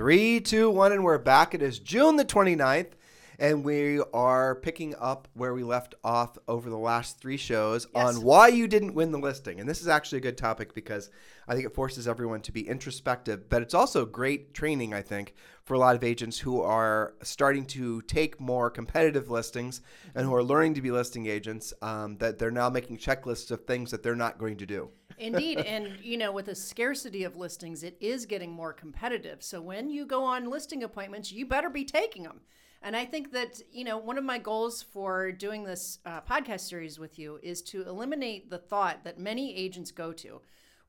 Three, two, one, and we're back. It is June the 29th, and we are picking up where we left off over the last three shows Yes. on why you didn't win the listing. And this is actually a good topic because I think it forces everyone to be introspective, but it's also great training, I think, for a lot of agents who are starting to take more competitive listings and who are learning to be listing agents, um, that they're now making checklists of things that they're not going to do. Indeed. And, you know, with a scarcity of listings, it is getting more competitive. So when you go on listing appointments, you better be taking them. And I think that, you know, one of my goals for doing this uh, podcast series with you is to eliminate the thought that many agents go to,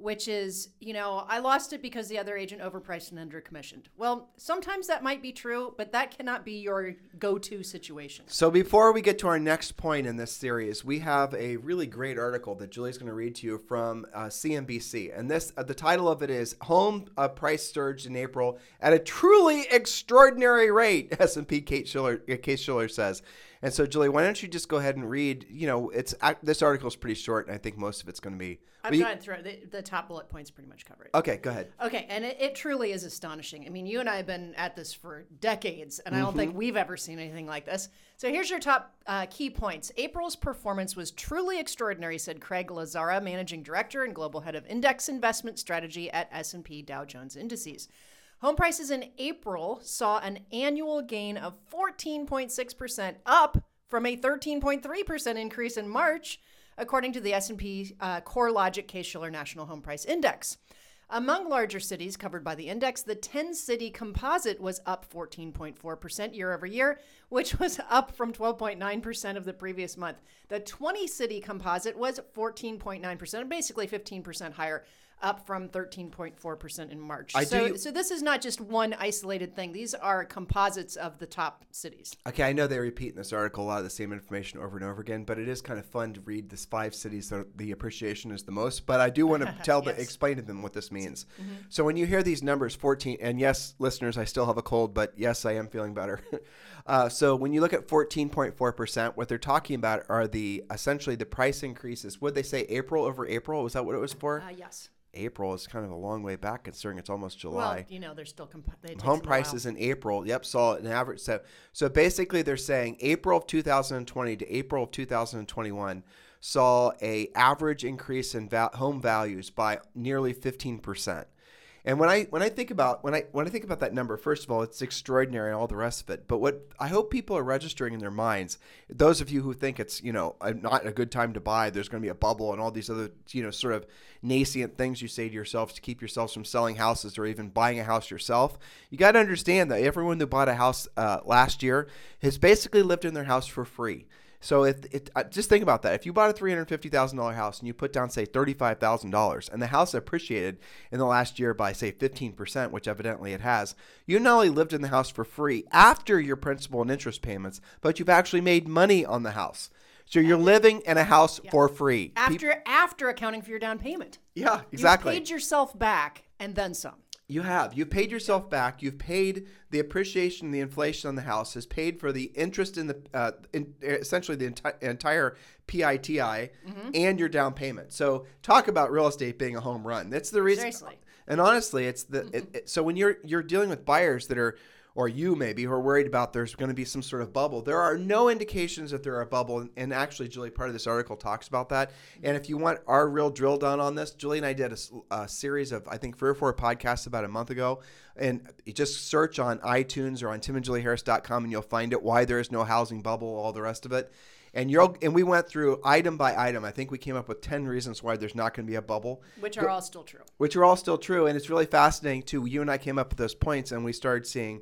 which is, you know, I lost it because the other agent overpriced and undercommissioned. Well, sometimes that might be true, but that cannot be your go to situation. So before we get to our next point in this series, we have a really great article that Julie's going to read to you from uh, CNBC, and this uh, the title of it is "Home uh, Price Surged in April at a Truly Extraordinary Rate." S&P Case-Shiller, Kate Schiller says. And so, Julie, why don't you just go ahead and read? You know, it's ac- this article is pretty short, and I think most of it's going to be. Well, you- gone through the, the top bullet points pretty much cover it. okay, go ahead. Okay, and it, it truly is astonishing. I mean, you and I have been at this for decades, and I don't Mm-hmm. think we've ever seen anything like this. So here's your top uh, key points. April's performance was truly extraordinary, said Craig Lazzara, managing director and global head of index investment strategy at S&P Dow Jones Indices. Home prices in April saw an annual gain of 14.6%, up from a 13.3% increase in March, according to the S&P uh, CoreLogic Case-Shiller National Home Price Index. Among larger cities covered by the index, the 10 city composite was up 14.4% year over year, which was up from 12.9% of the previous month. The 20 city composite was 14.9%, basically 15% higher, up from 13.4% in March. I so, do- so this is not just one isolated thing. These are composites of the top cities. Okay, I know they repeat in this article a lot of the same information over and over again, but it is kind of fun to read this five cities that the appreciation is the most. But I do want to tell the explain to them what this means. So when you hear these numbers, 14, and yes, listeners, I still have a cold, but yes, I am feeling better. uh, so when you look at 14.4 percent, what they're talking about are the essentially the price increases. Would they say April over April? Was that what it was for? Uh, yes. April is kind of a long way back, considering it's almost July. Well, you know, they're still comp- they home prices in April, yep, saw an average. So, so basically, they're saying April of 2020 to April of 2021 saw a average increase in va- home values by nearly 15 percent. And when I when I think about when I when I think about that number, first of all, it's extraordinary and all the rest of it. But what I hope people are registering in their minds, those of you who think it's you know not a good time to buy, there's going to be a bubble and all these other you know sort of nascent things you say to yourselves to keep yourselves from selling houses or even buying a house yourself. You got to understand that everyone who bought a house uh, last year has basically lived in their house for free. So if it, uh, just think about that. If you bought a three hundred fifty thousand dollar house and you put down say thirty five thousand dollars, and the house appreciated in the last year by say fifteen percent, which evidently it has, you not only lived in the house for free after your principal and interest payments, but you've actually made money on the house. So you're living in a house for free. After after accounting for your down payment. yeah, exactly. You paid yourself back and then some. You have. You've paid yourself back. You've paid the appreciation, the inflation on the house has paid for the interest in the, uh, in, essentially the enti- entire PITI Mm-hmm. and your down payment. So talk about real estate being a home run. That's the reason. Seriously. And honestly, it's the it, it- so when you're you're dealing with buyers that are or you maybe who are worried about there's going to be some sort of bubble. There are no indications that there are a bubble, and, actually, Julie, part of this article talks about that. And if you want our real drill down on this, Julie and I did a series of I think three or four podcasts about a month ago, and you just search on iTunes or on timandjulieharris.com, and you'll find it. Why there is no housing bubble, all the rest of it. And you're and we went through item by item. I think we came up with ten reasons why there's not going to be a bubble which are all still true. which are all still true. And it's really fascinating too. You and I came up with those points, and we started seeing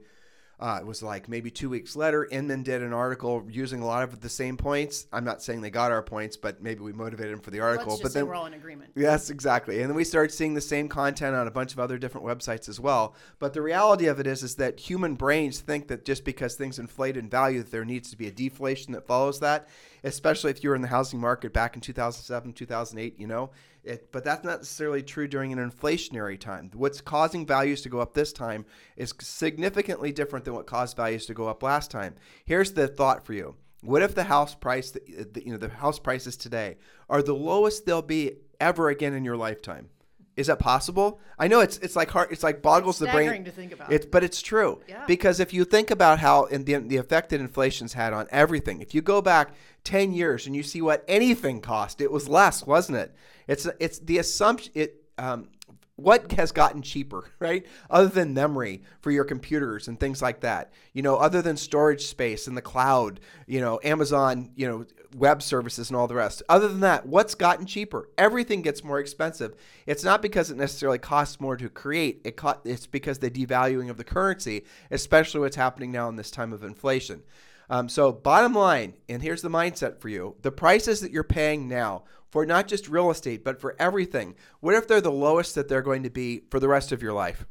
uh, it was like maybe two weeks later, Inman did an article using a lot of the same points. I'm not saying they got our points, but maybe we motivated them for the article. But then we're all in agreement. Yes, exactly. And then we started seeing the same content on a bunch of other different websites as well. But the reality of it is, is that human brains think that just because things inflate in value, that there needs to be a deflation that follows that. Especially if you were in the housing market back in 2007, 2008, you know. It, but that's not necessarily true during an inflationary time. What's causing values to go up this time is significantly different than what caused values to go up last time. Here's the thought for you. What if the house price, the, you know, the house prices today are the lowest they'll be ever again in your lifetime? Is that possible? I know it's it's like hard, it's like boggles the brain. To think about. It's but it's true Yeah. because if you think about how the the effect that inflation's had on everything, if you go back ten years and you see what anything cost, it was less, wasn't it? It's it's the assumption it. Um, what has gotten cheaper, right? Other than memory for your computers and things like that. You know, other than storage space in the cloud, you know, Amazon, you know, web services and all the rest. Other than that, what's gotten cheaper? Everything gets more expensive. It's not because it necessarily costs more to create. It co- it's because the devaluing of the currency, especially what's happening now in this time of inflation. Um, so, bottom line, and here's the mindset for you the prices that you're paying now for not just real estate, but for everything, what if they're the lowest that they're going to be for the rest of your life?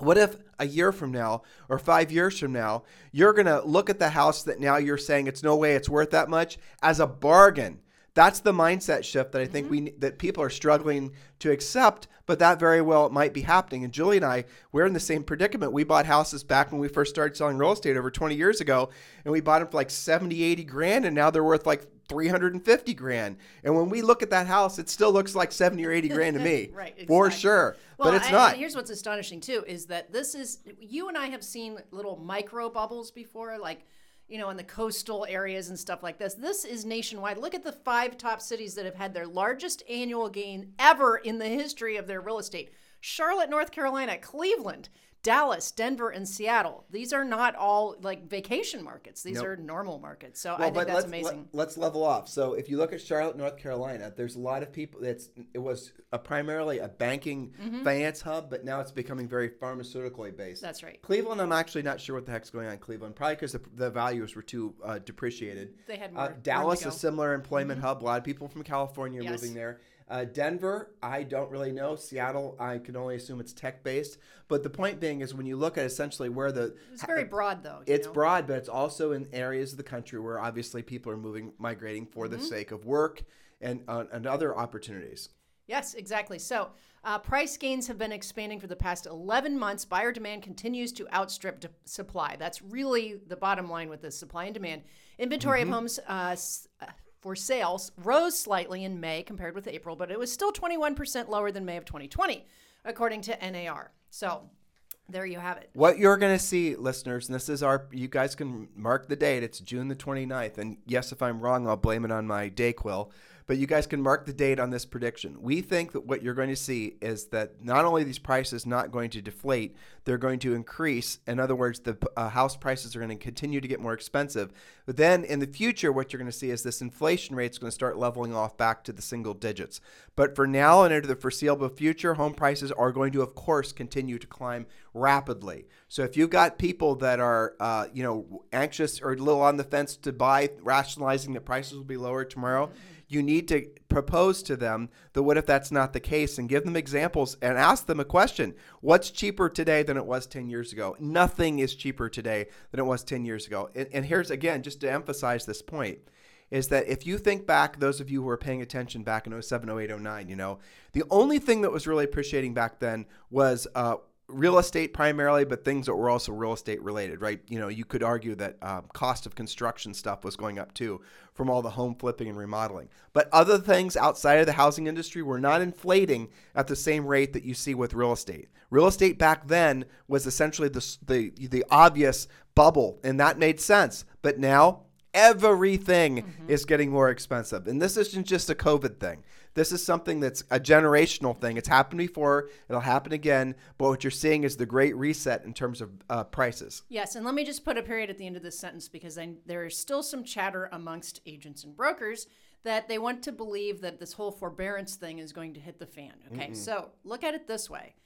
What if a year from now or five years from now, you're going to look at the house that now you're saying it's no way it's worth that much as a bargain? That's the mindset shift that I think mm-hmm. we that people are struggling to accept, but that very well might be happening. And Julie and I, we're in the same predicament. We bought houses back when we first started selling real estate over 20 years ago, and we bought them for like 70, 80 grand, and now they're worth like 350 grand. And when we look at that house, it still looks like 70 or 80 grand to me. Right, For sure. Well, but it's and- not. Here's what's astonishing too is that this is you and I have seen little micro bubbles before, like you know, in the coastal areas and stuff like this. This is nationwide. Look at the five top cities that have had their largest annual gain ever in the history of their real estate: Charlotte, North Carolina, Cleveland. Dallas, Denver, and Seattle. These are not all like vacation markets. These Nope. are normal markets. So I Well, think but that's let's, amazing. Let, us level off. So if you look at Charlotte, North Carolina, there's a lot of people. It's it was a, primarily a banking Mm-hmm. finance hub, but now it's becoming very pharmaceutically based. That's right. Cleveland, I'm actually not sure what the heck's going on in Cleveland. Probably because the, the values were too uh, depreciated. They had Uh, more to Dallas, a similar employment hub. A lot of people from California are Yes. moving there. Uh, Denver, I don't really know. Seattle, I can only assume it's tech based. But the point being is when you look at essentially where the It's very broad, though. it's know? broad, but it's also in areas of the country where obviously people are moving, migrating for Mm-hmm. the sake of work and uh, and other opportunities. Yes, exactly. So, uh, price gains have been expanding for the past 11 months. Buyer demand continues to outstrip d- supply. That's really the bottom line with this supply and demand. Inventory Mm-hmm. of homes uh, uh, for sales rose slightly in May compared with April, but it was still 21% lower than May of 2020, according to NAR. So, there you have it. What you're going to see, listeners, and this is our, you guys can mark the date. It's June the 29th. And yes, if I'm wrong, I'll blame it on my Dayquil. But you guys can mark the date on this prediction. We think that what you're going to see is that not only these prices not going to deflate, they're going to increase. In other words, the uh, house prices are going to continue to get more expensive. But then in the future, what you're going to see is this inflation rate is going to start leveling off back to the single digits. But for now and into the foreseeable future, home prices are going to, of course, continue to climb rapidly. So if you've got people that are, uh, you know, anxious or a little on the fence to buy, rationalizing that prices will be lower tomorrow, you need to propose to them that what if that's not the case and give them examples and ask them a question. What's cheaper today than it was 10 years ago? Nothing is cheaper today than it was 10 years ago. And, and here's again, just to emphasize this point is that if you think back, those of you who were paying attention back in 07, 08, 09, you know, the only thing that was really appreciating back then was uh, real estate primarily, but things that were also real estate related, right? You know, you could argue that um, cost of construction stuff was going up too from all the home flipping and remodeling. But other things outside of the housing industry were not inflating at the same rate that you see with real estate. Real estate back then was essentially the, the, the obvious bubble, and that made sense. But now, everything is getting more expensive. And this isn't just a COVID thing. This is something that's a generational thing. It's happened before, it'll happen again. But what you're seeing is the great reset in terms of uh, prices. Yes, and let me just put a period at the end of this sentence because I, there is still some chatter amongst agents and brokers that they want to believe that this whole forbearance thing is going to hit the fan. Okay, so look at it this way.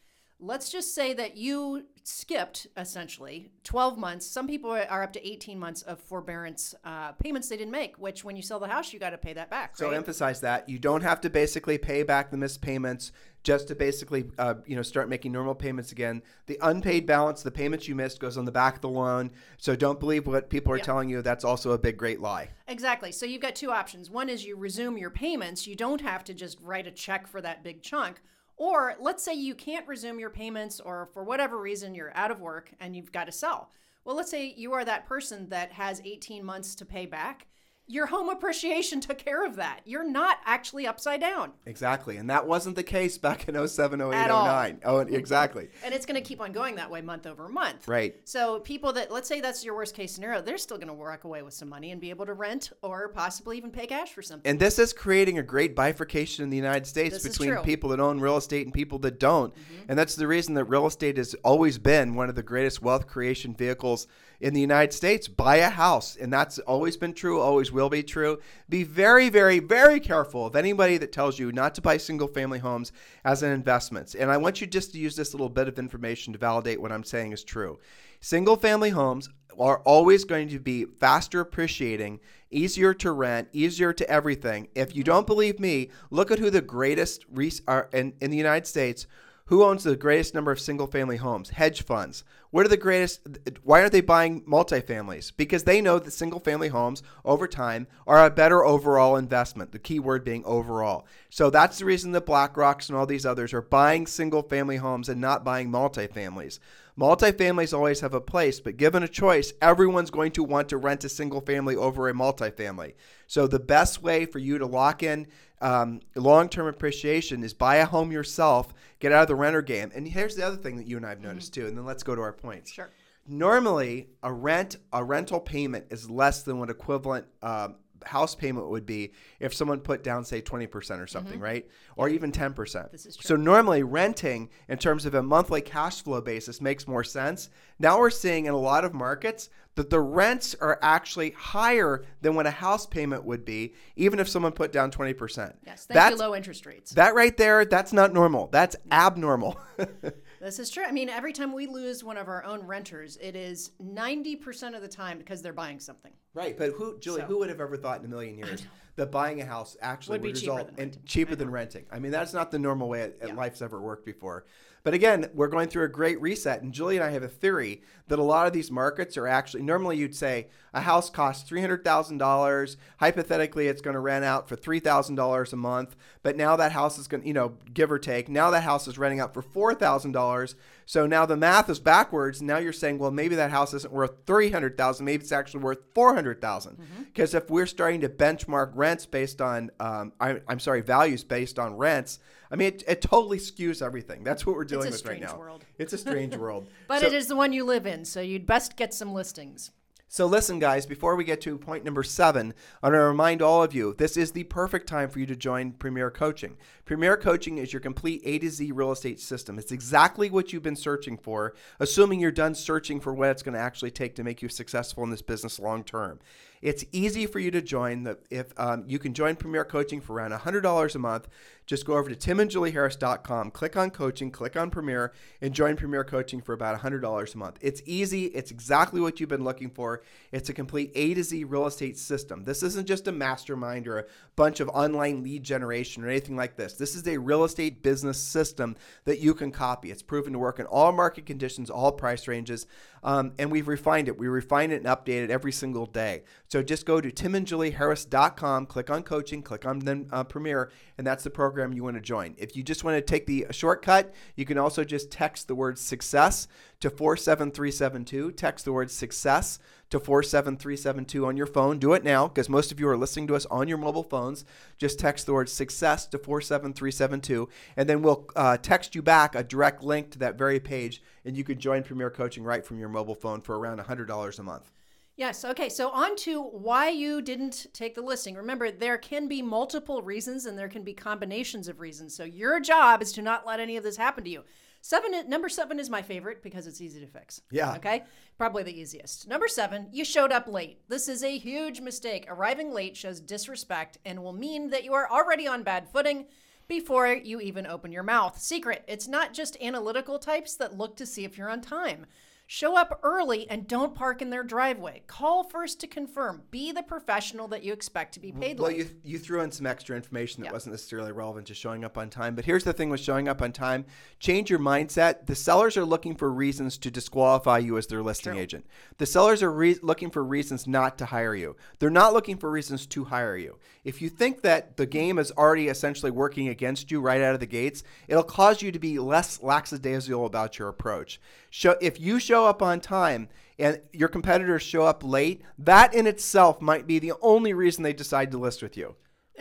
Let's just say that you skipped essentially 12 months. Some people are up to 18 months of forbearance uh, payments they didn't make, which when you sell the house, you got to pay that back. So right? emphasize that you don't have to basically pay back the missed payments just to basically uh, you know start making normal payments again. The unpaid balance, the payments you missed, goes on the back of the loan. So don't believe what people are telling you. That's also a big great lie. Exactly. So you've got two options. One is you resume your payments. You don't have to just write a check for that big chunk. Or let's say you can't resume your payments, or for whatever reason you're out of work and you've got to sell. Well, let's say you are that person that has 18 months to pay back. Your home appreciation took care of that. You're not actually upside down. Exactly, and that wasn't the case back in 07, 08, At all. 09. Oh, exactly. And it's going to keep on going that way month over month. Right. So people that let's say that's your worst case scenario, they're still going to walk away with some money and be able to rent or possibly even pay cash for something. And this is creating a great bifurcation in the United States This between. Mm-hmm. people that own real estate and people that don't. And that's the reason that real estate has always been one of the greatest wealth creation vehicles in the United States. Buy a house. And that's always been true, always will be true. Be very, very, very careful of anybody that tells you not to buy single family homes as an investment. And I want you just to use this little bit of information to validate what I'm saying is true. Single family homes are always going to be faster appreciating, easier to rent, easier to everything. If you don't believe me, look at who the greatest res- are in, in the United States. Who owns the greatest number of single family homes? Hedge funds. What are the greatest? Why aren't they buying multifamilies? Because they know that single family homes over time are a better overall investment. The key word being overall. So that's the reason that BlackRocks and all these others are buying single family homes and not buying multifamilies. Multifamilies always have a place, but given a choice, everyone's going to want to rent a single family over a multifamily. So the best way for you to lock in um, long-term appreciation is buy a home yourself, get out of the renter game. And here's the other thing that you and I have noticed too, and then let's go to our points. Sure. Normally, a rent a rental payment is less than what equivalent um, house payment would be if someone put down say 20% or something, right? Or even 10%. Mm-hmm. This is true. So normally renting in terms of a monthly cash flow basis makes more sense. Now we're seeing in a lot of markets that the rents are actually higher than what a house payment would be even if someone put down 20%. Yes, thank That's you, low interest rates. that right there, that's not normal. That's abnormal. This is true. I mean, every time we lose one of our own renters, it is 90% of the time because they're buying something. Right, but who, Julie, So- who would have ever thought in a million years that buying a house actually Would would, be cheaper result than in cheaper than renting? I mean, that's not the normal way it, Yeah. life's ever worked before. But again, we're going through a great reset, and Julie and I have a theory that a lot of these markets are actually normally you'd say a house costs three hundred thousand dollars. Hypothetically, it's going to rent out for three thousand dollars a month, but now that house is going, to you know, give or take, now that house is renting out for four thousand dollars. So now the math is backwards. Now you're saying, well, maybe that house isn't worth three hundred thousand. Maybe it's actually worth four hundred Because if we're starting to benchmark rents based on, um, I, I'm sorry, values based on rents, I mean, it, it totally skews everything. That's what we're dealing with right strange now. world. It's a strange world. But So- it is the one you live in, so you'd best get some listings. So listen, guys, before we get to point number seven, I want to remind all of you this is the perfect time for you to join Premier Coaching. Premier Coaching is your complete A to Z real estate system. It's exactly what you've been searching for, assuming you're done searching for what it's going to actually take to make you successful in this business long term. It's easy for you to join. The, if um, you can join Premier Coaching for around $100 a month, just go over to timandjulieharris.com, click on coaching, click on Premier, and join Premier Coaching for about $100 a month. It's easy. It's exactly what you've been looking for. It's a complete A to Z real estate system. This isn't just a mastermind or a bunch of online lead generation or anything like this. This is a real estate business system that you can copy. It's proven to work in all market conditions, all price ranges, um, and we've refined it. We refine it and update it every single day. So just go to timandjulieharris.com, click on coaching, click on then uh, and that's the program you want to join. If you just want to take the shortcut, you can also just text the word success to 47372. Text the word success to 47372 on your phone. Do it now because most of you are listening to us on your mobile phones. Just text the word success to 47372, and then we'll uh, text you back a direct link to that very page, and you can join Premier Coaching right from your mobile phone for around $100 a month. Yes. Okay. So on to why you didn't take the listing. Remember, there can be multiple reasons and there can be combinations of reasons. So your job is to not let any of this happen to you. Seven, number seven is my favorite because it's easy to fix. Yeah. Okay. Probably the easiest. Number seven, you showed up late. This is a huge mistake. Arriving late shows disrespect and will mean that you are already on bad footing before you even open your mouth. Secret, it's not just analytical types that look to see if you're on time. Show up early and don't park in their driveway. Call first to confirm. Be the professional that you expect to be paid Well, late. you, you threw in some extra information that Yeah. wasn't necessarily relevant to showing up on time. But here's the thing with showing up on time change your mindset. The sellers are looking for reasons to disqualify you as their listing agent. The sellers are re- looking for reasons not to hire you. They're not looking for reasons to hire you. If you think that the game is already essentially working against you right out of the gates, it'll cause you to be less lackadaisical about your approach. Show, if you show up on time and your competitors show up late, that in itself might be the only reason they decide to list with you.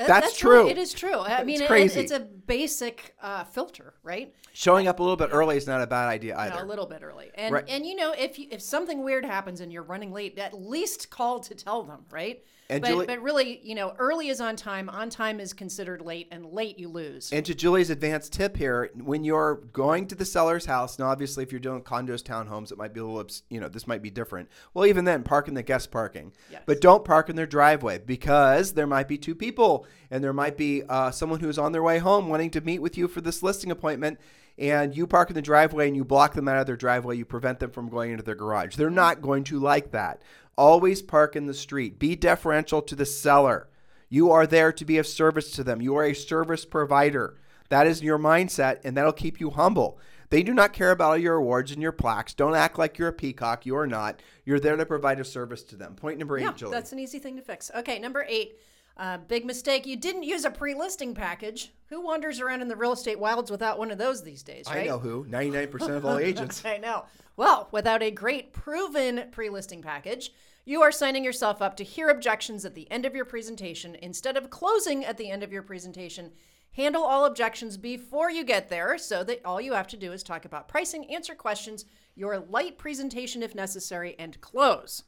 That's, really- true. it is true. I mean, it- crazy. it's a basic uh, filter, right? Showing up a little bit early is not a bad idea either. a little bit early. And Right. and you know, if you, if something weird happens and you're running late, at least call to tell them, right? And but, Julie- but really, you know, early is on time, on time is considered late, and late you lose. And to Julie's advanced tip here, when you're going to the seller's house, now obviously if you're doing condos, townhomes, it might be a little, you know, this might be different. Well, even then, park in the guest parking. Yes. But don't park in their driveway because there might be two people and there might be uh, someone who's on their way home wanting to meet with you for this listing appointment. And you park in the driveway and you block them out of their driveway. You prevent them from going into their garage. They're not going to like that. Always park in the street. Be deferential to the seller. You are there to be of service to them. You are a service provider. That is your mindset, and that'll keep you humble. They do not care about all your awards and your plaques. Don't act like you're a peacock. You are not. You're there to provide a service to them. Point number eight, yeah, Julie. that's an easy thing to fix. Okay, number eight. Uh, big mistake. You didn't use a pre-listing package. Who wanders around in the real estate wilds without one of those these days? I know who. 99% of all agents. I know. Well, without a great proven pre listing package, you are signing yourself up to hear objections at the end of your presentation instead of closing at the end of your presentation. Handle all objections before you get there so that all you have to do is talk about pricing, answer questions, your light presentation if necessary, and close.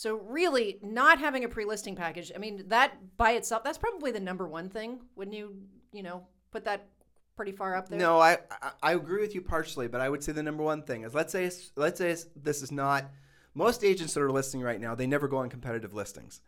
So, really, not having a pre listing package, I mean, that by itself, that's probably the number one thing. Wouldn't you, you know, put that pretty far up there? No, I, I I agree with you partially, but I would say the number one thing is let's say let's say this is not most agents that are listing right now. They never go on competitive listings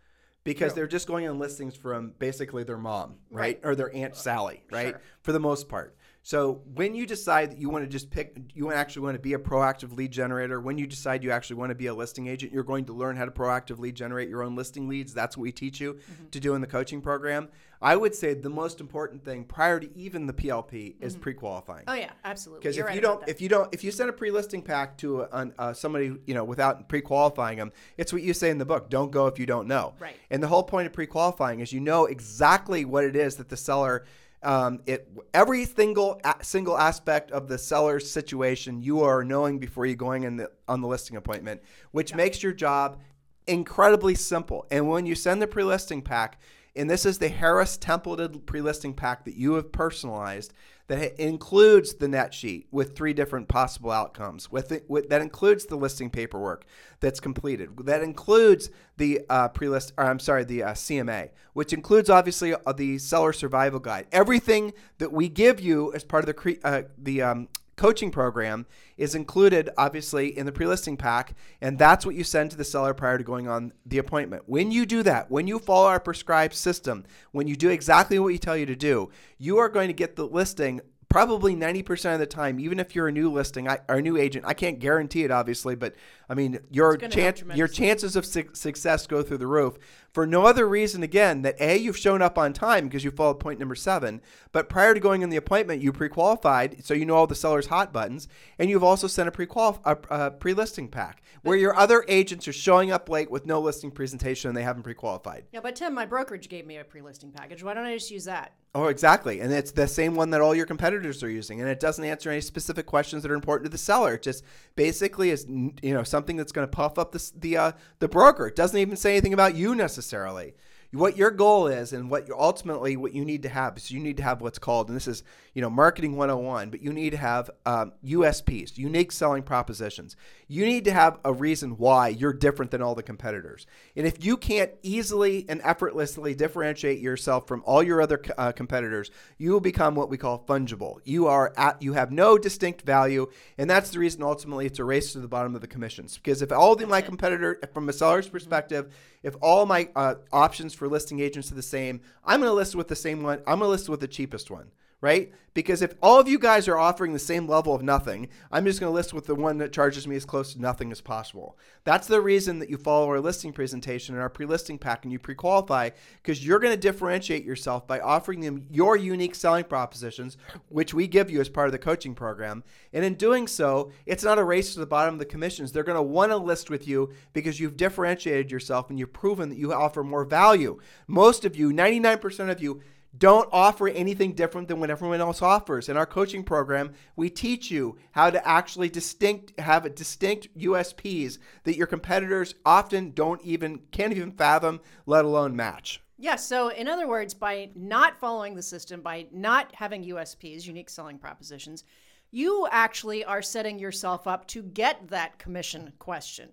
because True. they're just going on listings from basically their mom, right, Right. or their aunt Sally, right, Sure. for the most part. So when you decide that you want to just pick, you actually want to be a proactive lead generator. When you decide you actually want to be a listing agent, you're going to learn how to proactively generate your own listing leads. That's what we teach you Mm-hmm. to do in the coaching program. I would say the most important thing prior to even the PLP is pre-qualifying. Oh, yeah, absolutely. Because if right you don't, if you don't, if you send a pre-listing pack to a, uh, somebody, you know, without pre-qualifying them, it's what you say in the book: "Don't go if you don't know." Right. And the whole point of pre-qualifying is you know exactly what it is that the seller, um, it every single single aspect of the seller's situation you are knowing before you going in the on the listing appointment, which makes your job incredibly simple. And when you send the pre-listing pack, and this is the Harris templated pre-listing pack that you have personalized that includes the net sheet with three different possible outcomes. With, it, with that includes the listing paperwork that's completed. That includes the uh, pre-list, or I'm sorry, the uh, CMA, which includes obviously uh, the seller survival guide. Everything that we give you as part of the cre- uh, the um, coaching program is included obviously in the pre-listing pack and that's what you send to the seller prior to going on the appointment. When you do that when you follow our prescribed system when you do exactly what we tell you to do you are going to get the listing probably 90% of the time even if you're a new listing I, or a new agent. I can't guarantee it obviously but i mean your chance your chances of su- success go through the roof for no other reason again that a you've shown up on time because you followed point number seven but prior to going in the appointment you pre-qualified so you know all the seller's hot buttons and you've also sent a pre-qual a, a pre-listing pack where your other agents are showing up late with no listing presentation and they haven't pre-qualified Yeah, but Tim, my brokerage gave me a pre-listing package. Why don't I just use that? Oh, exactly. And it's the same one that all your competitors are using. And it doesn't answer any specific questions that are important to the seller. It just basically is, you know, something that's going to puff up the, the, uh, the broker. It doesn't even say anything about you necessarily necessarily. What your goal is and what you ultimately what you need to have is you need to have what's called, and this is, you know, marketing 101, but you need to have um, USPs, unique selling propositions. You need to have a reason why you're different than all the competitors. And if you can't easily and effortlessly differentiate yourself from all your other uh, competitors, you will become what we call fungible. You are at, you have no distinct value, and that's the reason ultimately it's a race to the bottom of the commissions. Because if all of my competitor, from a seller's perspective, if all my uh, options for listing agents are the same, I'm going to list with the same one. I'm going to list with the cheapest one right? Because if all of you guys are offering the same level of nothing, I'm just going to list with the one that charges me as close to nothing as possible. That's the reason that you follow our listing presentation and our pre-listing pack and you pre-qualify because you're going to differentiate yourself by offering them your unique selling propositions, which we give you as part of the coaching program. And in doing so, it's not a race to the bottom of the commissions. They're going to want to list with you because you've differentiated yourself and you've proven that you offer more value. Most of you, 99% of you, don't offer anything different than what everyone else offers. In our coaching program, we teach you how to actually distinct have distinct USPs that your competitors often don't even can't even fathom, let alone match. Yes. Yeah, so, in other words, by not following the system, by not having USPs, unique selling propositions, you actually are setting yourself up to get that commission question.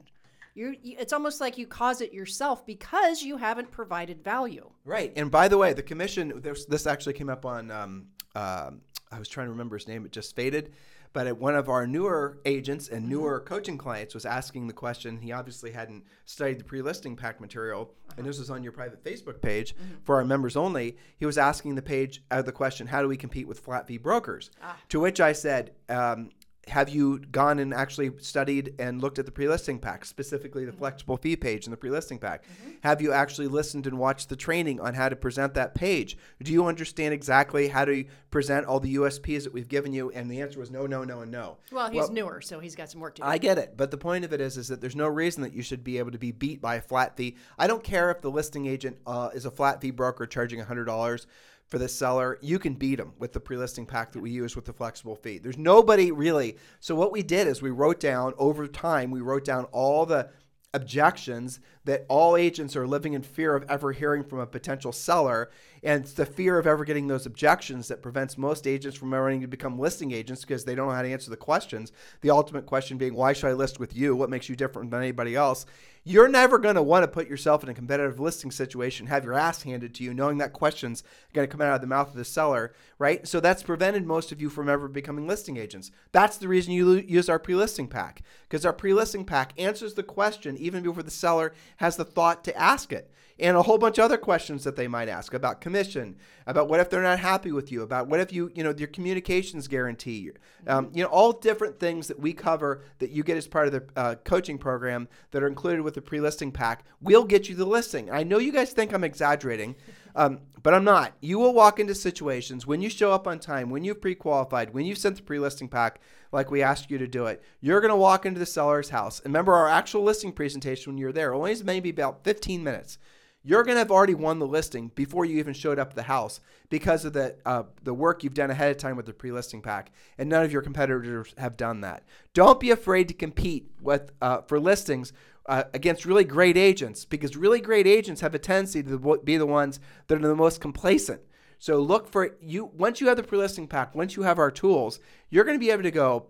You're, it's almost like you cause it yourself because you haven't provided value. Right. And by the way, the commission, this actually came up on, um, uh, I was trying to remember his name, it just faded. But one of our newer agents and mm-hmm. newer mm-hmm. coaching clients was asking the question. He obviously hadn't studied the pre listing pack material, uh-huh. and this was on your private Facebook page mm-hmm. for our members only. He was asking the page uh, the question, How do we compete with flat fee brokers? Ah. To which I said, um, have you gone and actually studied and looked at the pre-listing pack, specifically the mm-hmm. flexible fee page in the pre-listing pack? Mm-hmm. Have you actually listened and watched the training on how to present that page? Do you understand exactly how to present all the USPs that we've given you? And the answer was no, no, no, and no. Well, he's well, newer, so he's got some work to do. I get it, but the point of it is, is that there's no reason that you should be able to be beat by a flat fee. I don't care if the listing agent uh, is a flat fee broker charging hundred dollars for the seller, you can beat them with the pre-listing pack that we use with the flexible fee. There's nobody really. So what we did is we wrote down over time, we wrote down all the objections that all agents are living in fear of ever hearing from a potential seller. And it's the fear of ever getting those objections that prevents most agents from ever wanting to become listing agents because they don't know how to answer the questions. The ultimate question being, why should I list with you? What makes you different than anybody else? You're never going to want to put yourself in a competitive listing situation, have your ass handed to you, knowing that question's going to come out of the mouth of the seller, right? So that's prevented most of you from ever becoming listing agents. That's the reason you use our pre listing pack, because our pre listing pack answers the question even before the seller has the thought to ask it. And a whole bunch of other questions that they might ask about commission, about what if they're not happy with you, about what if you, you know, your communications guarantee, um, you know, all different things that we cover that you get as part of the uh, coaching program that are included with the pre listing pack will get you the listing. I know you guys think I'm exaggerating, um, but I'm not. You will walk into situations when you show up on time, when you've pre qualified, when you've sent the pre listing pack like we asked you to do it. You're going to walk into the seller's house. And remember, our actual listing presentation when you're there only is maybe about 15 minutes. You're going to have already won the listing before you even showed up at the house because of the uh, the work you've done ahead of time with the pre-listing pack, and none of your competitors have done that. Don't be afraid to compete with uh, for listings uh, against really great agents because really great agents have a tendency to be the ones that are the most complacent. So look for you once you have the pre-listing pack, once you have our tools, you're going to be able to go,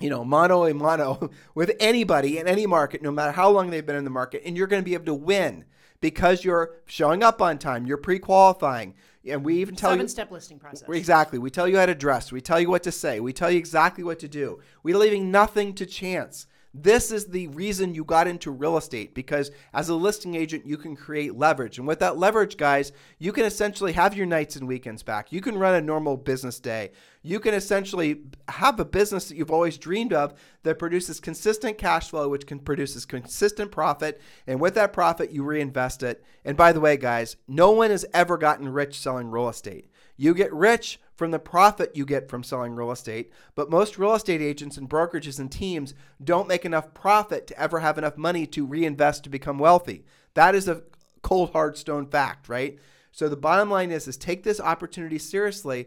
you know, mano a mano with anybody in any market, no matter how long they've been in the market, and you're going to be able to win because you're showing up on time, you're pre-qualifying, and we even tell Seven you step listing process. Exactly. We tell you how to dress. We tell you what to say. We tell you exactly what to do. We're leaving nothing to chance. This is the reason you got into real estate because as a listing agent, you can create leverage. And with that leverage, guys, you can essentially have your nights and weekends back. You can run a normal business day. You can essentially have a business that you've always dreamed of that produces consistent cash flow, which can produces consistent profit. And with that profit, you reinvest it. And by the way, guys, no one has ever gotten rich selling real estate. You get rich from the profit you get from selling real estate, but most real estate agents and brokerages and teams don't make enough profit to ever have enough money to reinvest to become wealthy. That is a cold hard stone fact, right? So the bottom line is is take this opportunity seriously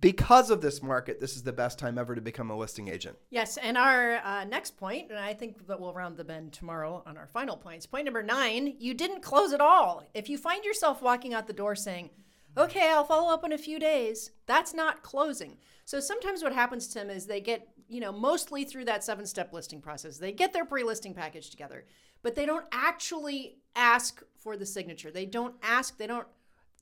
because of this market, this is the best time ever to become a listing agent. Yes, and our uh, next point, and I think that we'll round the bend tomorrow on our final points. Point number nine: you didn't close at all. If you find yourself walking out the door saying, okay, I'll follow up in a few days. That's not closing. So sometimes what happens, Tim, is they get, you know, mostly through that seven step listing process, they get their pre listing package together, but they don't actually ask for the signature. They don't ask, they don't,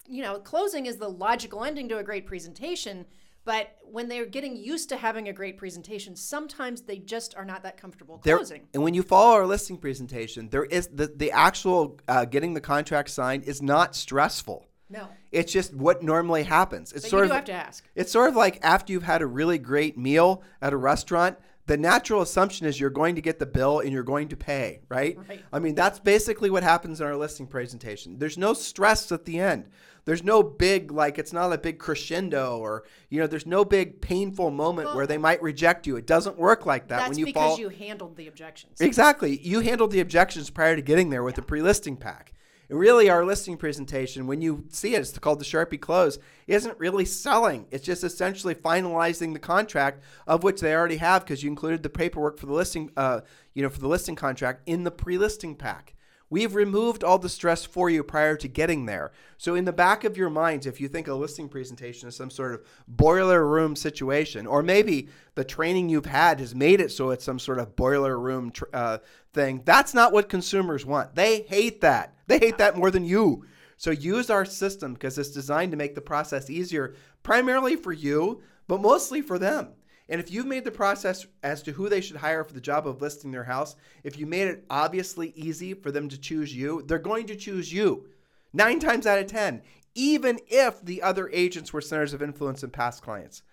you know, closing is the logical ending to a great presentation. But when they're getting used to having a great presentation, sometimes they just are not that comfortable closing. There, and when you follow our listing presentation, there is the, the actual uh, getting the contract signed is not stressful No. It's just what normally happens. It's But sort you do of have to ask. it's sort of like after you've had a really great meal at a restaurant, the natural assumption is you're going to get the bill and you're going to pay, right? Right. I mean, that's basically what happens in our listing presentation. There's no stress at the end. There's no big like it's not a big crescendo or you know, there's no big painful moment Well- where they might reject you. It doesn't work like that when you because fall you handled the objections. Exactly. You handled the objections prior to getting there with the pre-listing pack. Really, our listing presentation, when you see it, it's called the Sharpie Close, isn't really selling. It's just essentially finalizing the contract of which they already have because you included the paperwork for the listing, uh, you know, for the listing contract in the pre-listing pack. We've removed all the stress for you prior to getting there. So, in the back of your minds, if you think a listing presentation is some sort of boiler room situation, or maybe the training you've had has made it so it's some sort of boiler room tr- uh, thing, that's not what consumers want. They hate that. They hate that more than you. So, use our system because it's designed to make the process easier, primarily for you, but mostly for them. And if you've made the process as to who they should hire for the job of listing their house, if you made it obviously easy for them to choose you, they're going to choose you. Nine times out of 10, even if the other agents were centers of influence and past clients.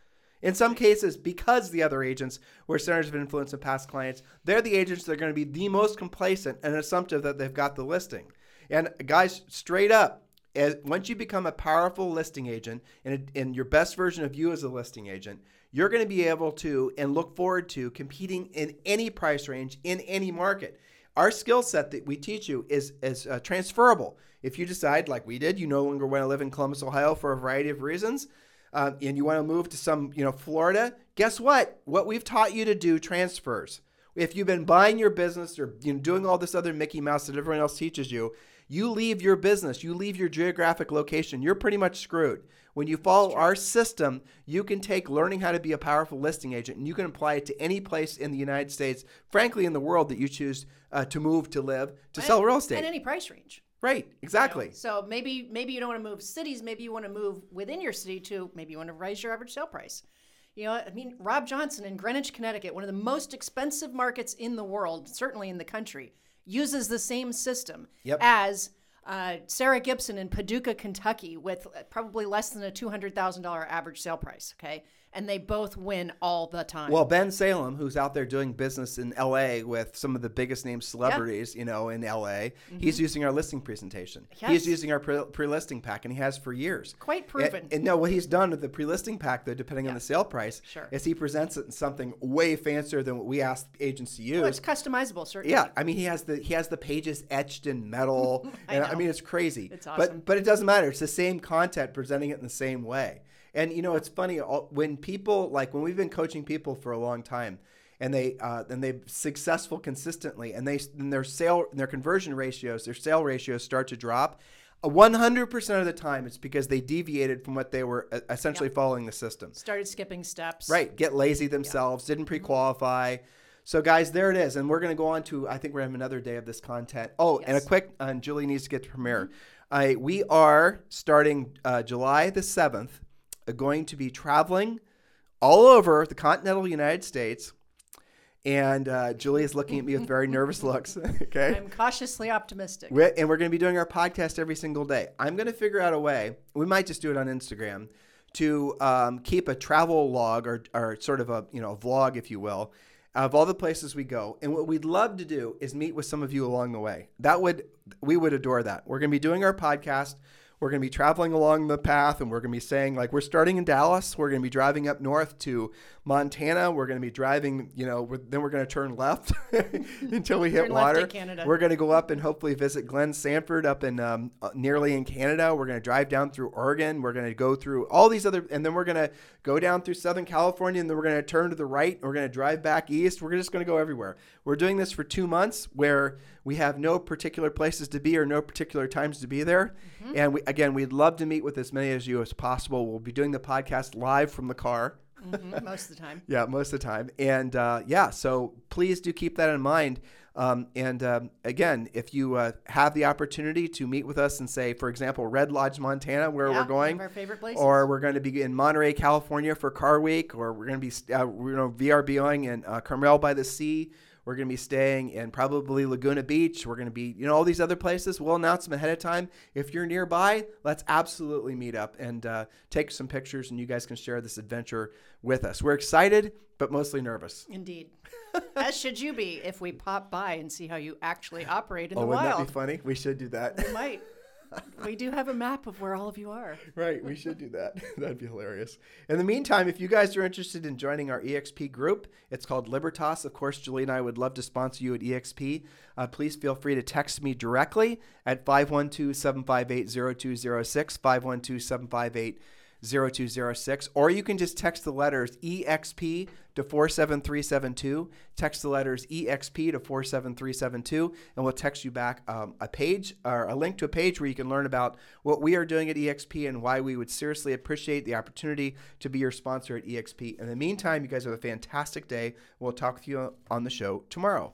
In some cases, because the other agents were centers of influence and past clients, they're the agents that are going to be the most complacent and assumptive that they've got the listing. And guys, straight up, as, once you become a powerful listing agent and, and your best version of you as a listing agent, you're going to be able to and look forward to competing in any price range in any market. Our skill set that we teach you is, is uh, transferable. If you decide, like we did, you no longer want to live in Columbus, Ohio for a variety of reasons, um, and you want to move to some, you know, Florida, guess what? What we've taught you to do transfers. If you've been buying your business or you know, doing all this other Mickey Mouse that everyone else teaches you, you leave your business, you leave your geographic location, you're pretty much screwed. When you follow our system, you can take learning how to be a powerful listing agent and you can apply it to any place in the United States, frankly, in the world that you choose uh, to move, to live, to sell real estate. At any price range. right, exactly. So maybe maybe you don't want to move cities. Maybe you want to move within your city to maybe you want to raise your average sale price. You know, I mean, Rob Johnson in Greenwich, Connecticut, one of the most expensive markets in the world, certainly in the country, uses the same system Yep. as uh, Sarah Gibson in Paducah, Kentucky, with probably less than a two hundred thousand dollar average sale price. Okay, and they both win all the time. Well, Ben Salem, who's out there doing business in LA with some of the biggest name celebrities, you know, in LA, mm-hmm. he's using our listing presentation. Yes. He's using our pre- pre-listing pack, and he has for years. Quite And- proven. And, no, what he's done with the pre-listing pack, though, depending on the sale price, Sure. is he presents it in something way fancier than what we ask agents to use. Well, it's customizable, certainly. Yeah, I mean he has the he has the pages etched in metal, I and I mean it's crazy. It's awesome. But but it doesn't matter. It's the same content, presenting it in the same way. And you know it's funny when people like when we've been coaching people for a long time, and they uh, and they're successful consistently, and they and their sale their conversion ratios, their sale ratios start to drop. One hundred percent of the time, it's because they deviated from what they were uh, essentially following the system. Started skipping steps. Right. Get lazy themselves, didn't pre qualify. So, guys, there it is. And we're going to go on to, I think we're having another day of this content. Oh, and a quick, uh, and Julie needs to get to premiere. I we are starting uh, July the 7th, uh, going to be traveling all over the continental United States. And uh, Julie is looking at me with very nervous looks. okay. I'm cautiously optimistic. We're, and we're going to be doing our podcast every single day. I'm going to figure out a way. We might just do it on Instagram to um, keep a travel log or, or sort of a you know a vlog, if you will, of all the places we go. And what we'd love to do is meet with some of you along the way. That would we would adore that. We're going to be doing our podcast. We're going to be traveling along the path, and we're going to be saying like we're starting in Dallas. We're going to be driving up north to Montana. We're going to be driving, you know, we're, then we're going to turn left until we hit Turn water. We're going to go up and hopefully visit Glen Sanford up in um, uh, nearly in Canada. We're going to drive down through Oregon. We're going to go through all these other, and then we're going to go down through Southern California, and then we're going to turn to the right. We're going to drive back east. We're just going to go everywhere. We're doing this for two months, where we have no particular places to be or no particular times to be there. And we, again, we'd love to meet with as many of you as possible. We'll be doing the podcast live from the car. Mhm, most of the time. Yeah, most of the time. And uh, yeah, so please do keep that in mind. Um, and um, again, if you uh, have the opportunity to meet with us and say, for example, Red Lodge, Montana, where Yeah, we're going, our favorite places. or we're going to be in Monterey, California for Car Week, or we're going to be uh, you know VRBOing in uh, Carmel by the Sea. We're going to be staying in probably Laguna Beach. We're going to be, you know, all these other places. We'll announce them ahead of time. If you're nearby, let's absolutely meet up and uh, take some pictures, and you guys can share this adventure with us. We're excited, but mostly nervous. Indeed. As should you be if we pop by and see how you actually operate in oh, the wouldn't wild. that be funny? We should do that. We might. We do have a map of where all of you are. right, we should do that. That'd be hilarious. In the meantime, if you guys are interested in joining our EXP group, it's called Libertas. Of course, Julie and I would love to sponsor you at EXP. Uh, please feel free to text me directly at 512 758 0206, 512 758 0206, or you can just text the letters EXP to 47372. Text the letters EXP to 47372, and we'll text you back um, a page or a link to a page where you can learn about what we are doing at EXP and why we would seriously appreciate the opportunity to be your sponsor at EXP. In the meantime, you guys have a fantastic day. We'll talk with you on the show tomorrow.